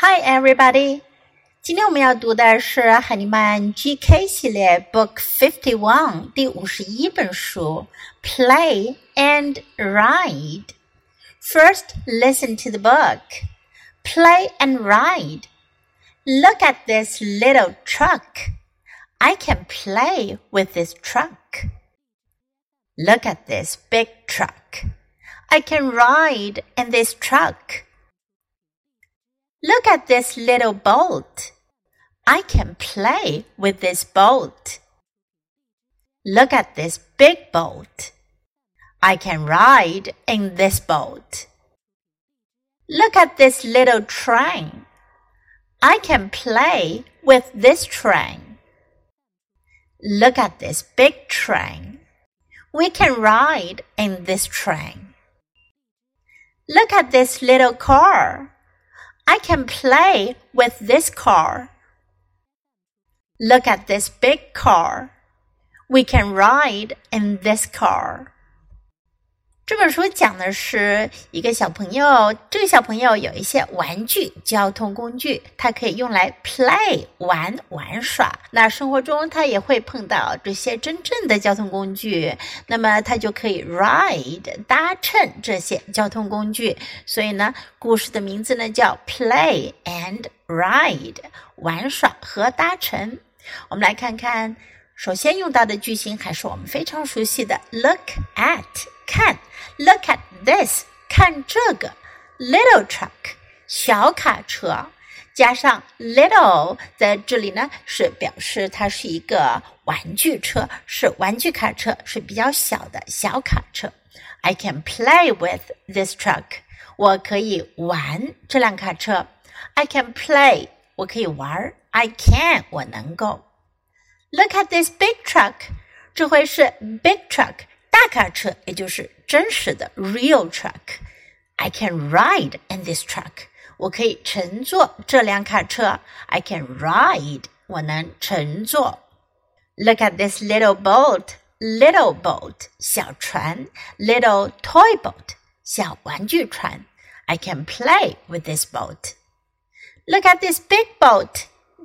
Hi, everybody！今天我们要读的是海尼曼 GK 系列 Book Fifty One 第五十一本书 Play and Ride。First, listen to the book. Play and ride. Look at this little truck. I can play with this truck. Look at this big truck. I can ride in this truck. Look at this little boat. I can play with this boat. Look at this big boat. I can ride in this boat. Look at this little train. I can play with this train. Look at this big train. We can ride in this train. Look at this little car. I can play with this car. Look at this big car. We can ride in this car. 这本书讲的是一个小朋友，这个小朋友有一些玩具交通工具，他可以用来 play 玩玩耍。那生活中他也会碰到这些真正的交通工具，那么他就可以 ride 搭乘这些交通工具。所以呢，故事的名字呢叫 Play and Ride，玩耍和搭乘。我们来看看，首先用到的句型还是我们非常熟悉的 look at。看，look at this，看这个 little truck，小卡车，加上 little 在这里呢，是表示它是一个玩具车，是玩具卡车，是比较小的小卡车。I can play with this truck，我可以玩这辆卡车。I can play，我可以玩。I can，我能够。Look at this big truck，这回是 big truck。 大卡车，也就是真实的 real truck。I can ride in this truck。我可以乘坐这辆卡车。I can ride。我能乘坐。Look at this little boat。Little boat，小船；little toy boat，小玩具船。I can play with this boat. Look at this big boat.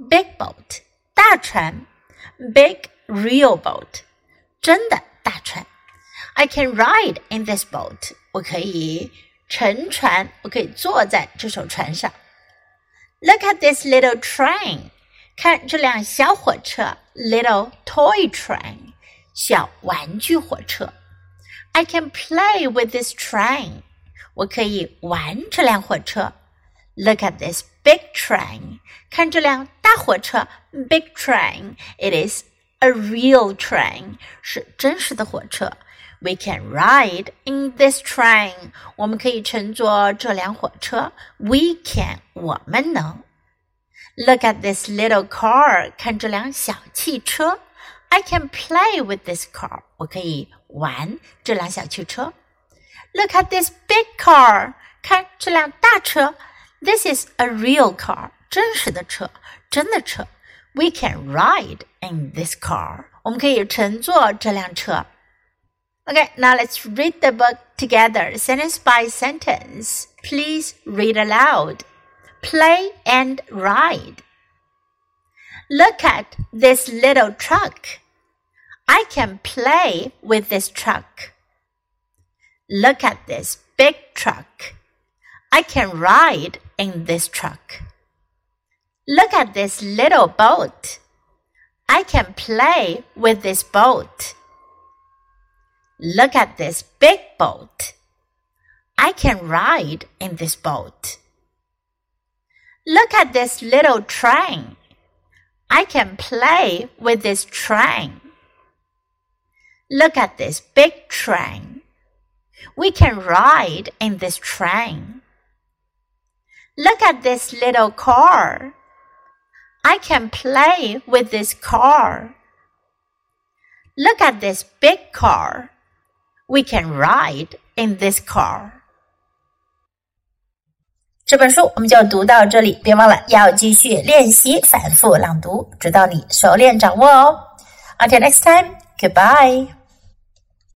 Big boat，大船；big real boat，真的大船。 I can ride in this boat. 我可以乘船，我可以坐在这艘船上。Look at this little train. 看这辆小火车，little toy train，小玩具火车。I can play with this train. 我可以玩这辆火车。Look at this big train. 看这辆大火车，big train. It is a real train. 是真实的火车。 we can ride in this train. 我们可以乘坐这辆火车。We can，我们能。Look at this little car. 看这辆小汽车。I can play with this car. 我可以玩这辆小汽车。Look at this big car. 看这辆大车。This is a real car. 真实的车，真的车。We can ride in this car. 我们可以乘坐这辆车。 Okay, now let's read the book together, sentence by sentence. Please read aloud. Play and ride. Look at this little truck. I can play with this truck. Look at this big truck. I can ride in this truck. Look at this little boat. I can play with this boat. Look at this big boat. I can ride in this boat. Look at this little train. I can play with this train. Look at this big train. We can ride in this train. Look at this little car. I can play with this car. Look at this big car. We can ride in this car. 这本书我们就读到这里，别忘了要继续练习反复朗读，直到你熟练掌握哦。Until next time, goodbye.